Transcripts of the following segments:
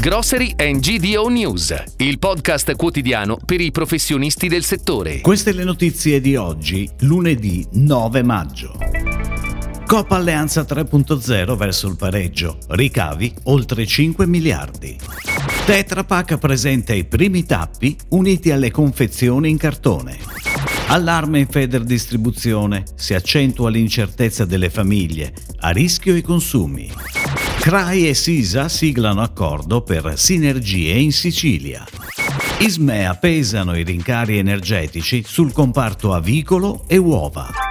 Grocery and GDO News, il podcast quotidiano per i professionisti del settore. Queste le notizie di oggi, lunedì 9 maggio. Coppa Alleanza 3.0 verso il pareggio, ricavi oltre 5 miliardi. Tetra Pak presenta i primi tappi uniti alle confezioni in cartone. Allarme in Feder Distribuzione, si accentua l'incertezza delle famiglie, a rischio i consumi. CRAI e SISA siglano accordo per sinergie in Sicilia. Ismea pesano i rincari energetici sul comparto avicolo e uova.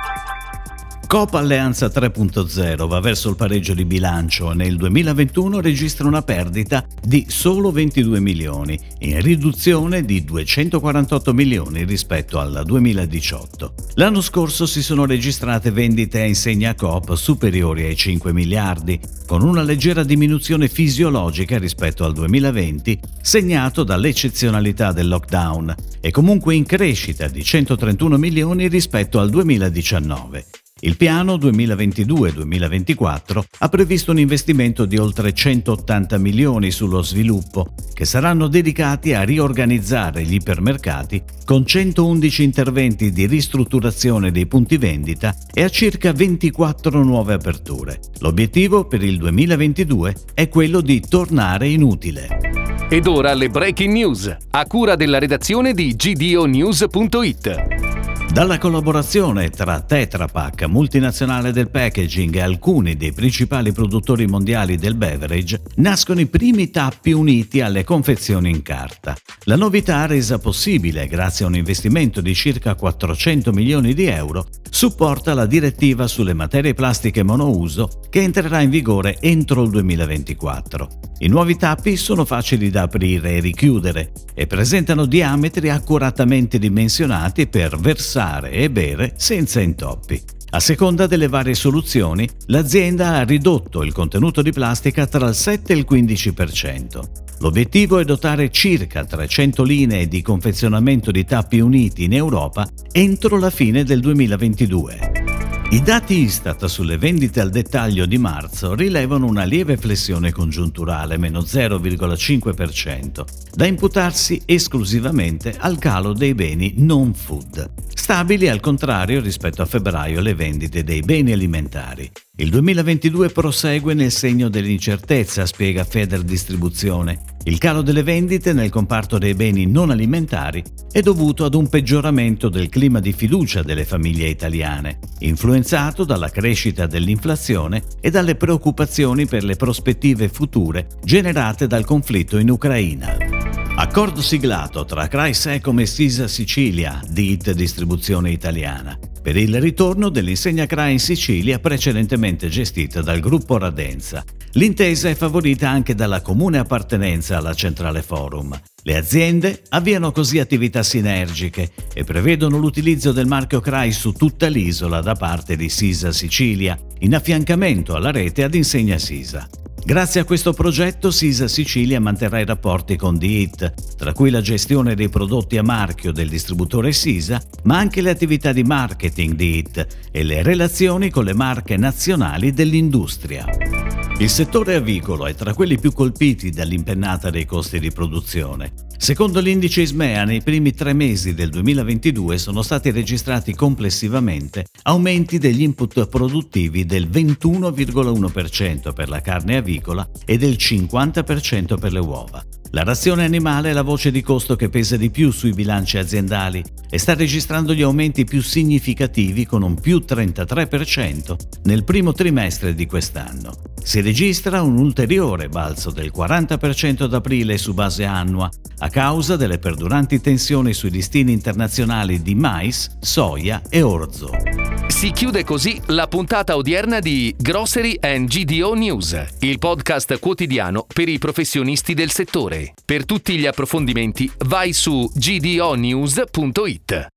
Copa Alleanza 3.0 va verso il pareggio di bilancio e nel 2021 registra una perdita di solo 22 milioni, in riduzione di 248 milioni rispetto al 2018. L'anno scorso si sono registrate vendite a insegna Coop superiori ai 5 miliardi, con una leggera diminuzione fisiologica rispetto al 2020, segnato dall'eccezionalità del lockdown, e comunque in crescita di 131 milioni rispetto al 2019. Il piano 2022-2024 ha previsto un investimento di oltre 180 milioni sullo sviluppo, che saranno dedicati a riorganizzare gli ipermercati con 111 interventi di ristrutturazione dei punti vendita e a circa 24 nuove aperture. L'obiettivo per il 2022 è quello di tornare in utile. Ed ora le breaking news, a cura della redazione di gdonews.it. Dalla collaborazione tra Tetra Pak, multinazionale del packaging e alcuni dei principali produttori mondiali del beverage, nascono i primi tappi uniti alle confezioni in carta. La novità resa possibile grazie a un investimento di circa 400 milioni di euro supporta la direttiva sulle materie plastiche monouso che entrerà in vigore entro il 2024. I nuovi tappi sono facili da aprire e richiudere e presentano diametri accuratamente dimensionati per versare e bere senza intoppi. A seconda delle varie soluzioni, l'azienda ha ridotto il contenuto di plastica tra il 7 e il 15%. L'obiettivo è dotare circa 300 linee di confezionamento di tappi uniti in Europa entro la fine del 2022. I dati Istat sulle vendite al dettaglio di marzo rilevano una lieve flessione congiunturale, meno 0,5%, da imputarsi esclusivamente al calo dei beni non food. Stabili al contrario rispetto a febbraio le vendite dei beni alimentari. Il 2022 prosegue nel segno dell'incertezza, spiega Feder Distribuzione. Il calo delle vendite nel comparto dei beni non alimentari è dovuto ad un peggioramento del clima di fiducia delle famiglie italiane, influenzato dalla crescita dell'inflazione e dalle preoccupazioni per le prospettive future generate dal conflitto in Ucraina. Accordo siglato tra Craisecom e Sisa Sicilia, di IT Distribuzione Italiana, per il ritorno dell'insegna CRA in Sicilia precedentemente gestita dal gruppo Radenza. L'intesa è favorita anche dalla comune appartenenza alla centrale forum. Le aziende avviano così attività sinergiche e prevedono l'utilizzo del marchio CRAI su tutta l'isola da parte di Sisa Sicilia, in affiancamento alla rete ad insegna Sisa. Grazie a questo progetto Sisa Sicilia manterrà i rapporti con DIT, tra cui la gestione dei prodotti a marchio del distributore Sisa, ma anche le attività di marketing DIT e le relazioni con le marche nazionali dell'industria. Il settore avicolo è tra quelli più colpiti dall'impennata dei costi di produzione. Secondo l'indice ISMEA, nei primi tre mesi del 2022 sono stati registrati complessivamente aumenti degli input produttivi del 21,1% per la carne avicola e del 50% per le uova. La razione animale è la voce di costo che pesa di più sui bilanci aziendali e sta registrando gli aumenti più significativi con un più 33% nel primo trimestre di quest'anno. Si registra un ulteriore balzo del 40% ad aprile su base annua a causa delle perduranti tensioni sui listini internazionali di mais, soia e orzo. Si chiude così la puntata odierna di Grocery and GDO News, il podcast quotidiano per i professionisti del settore. Per tutti gli approfondimenti vai su gdonews.it.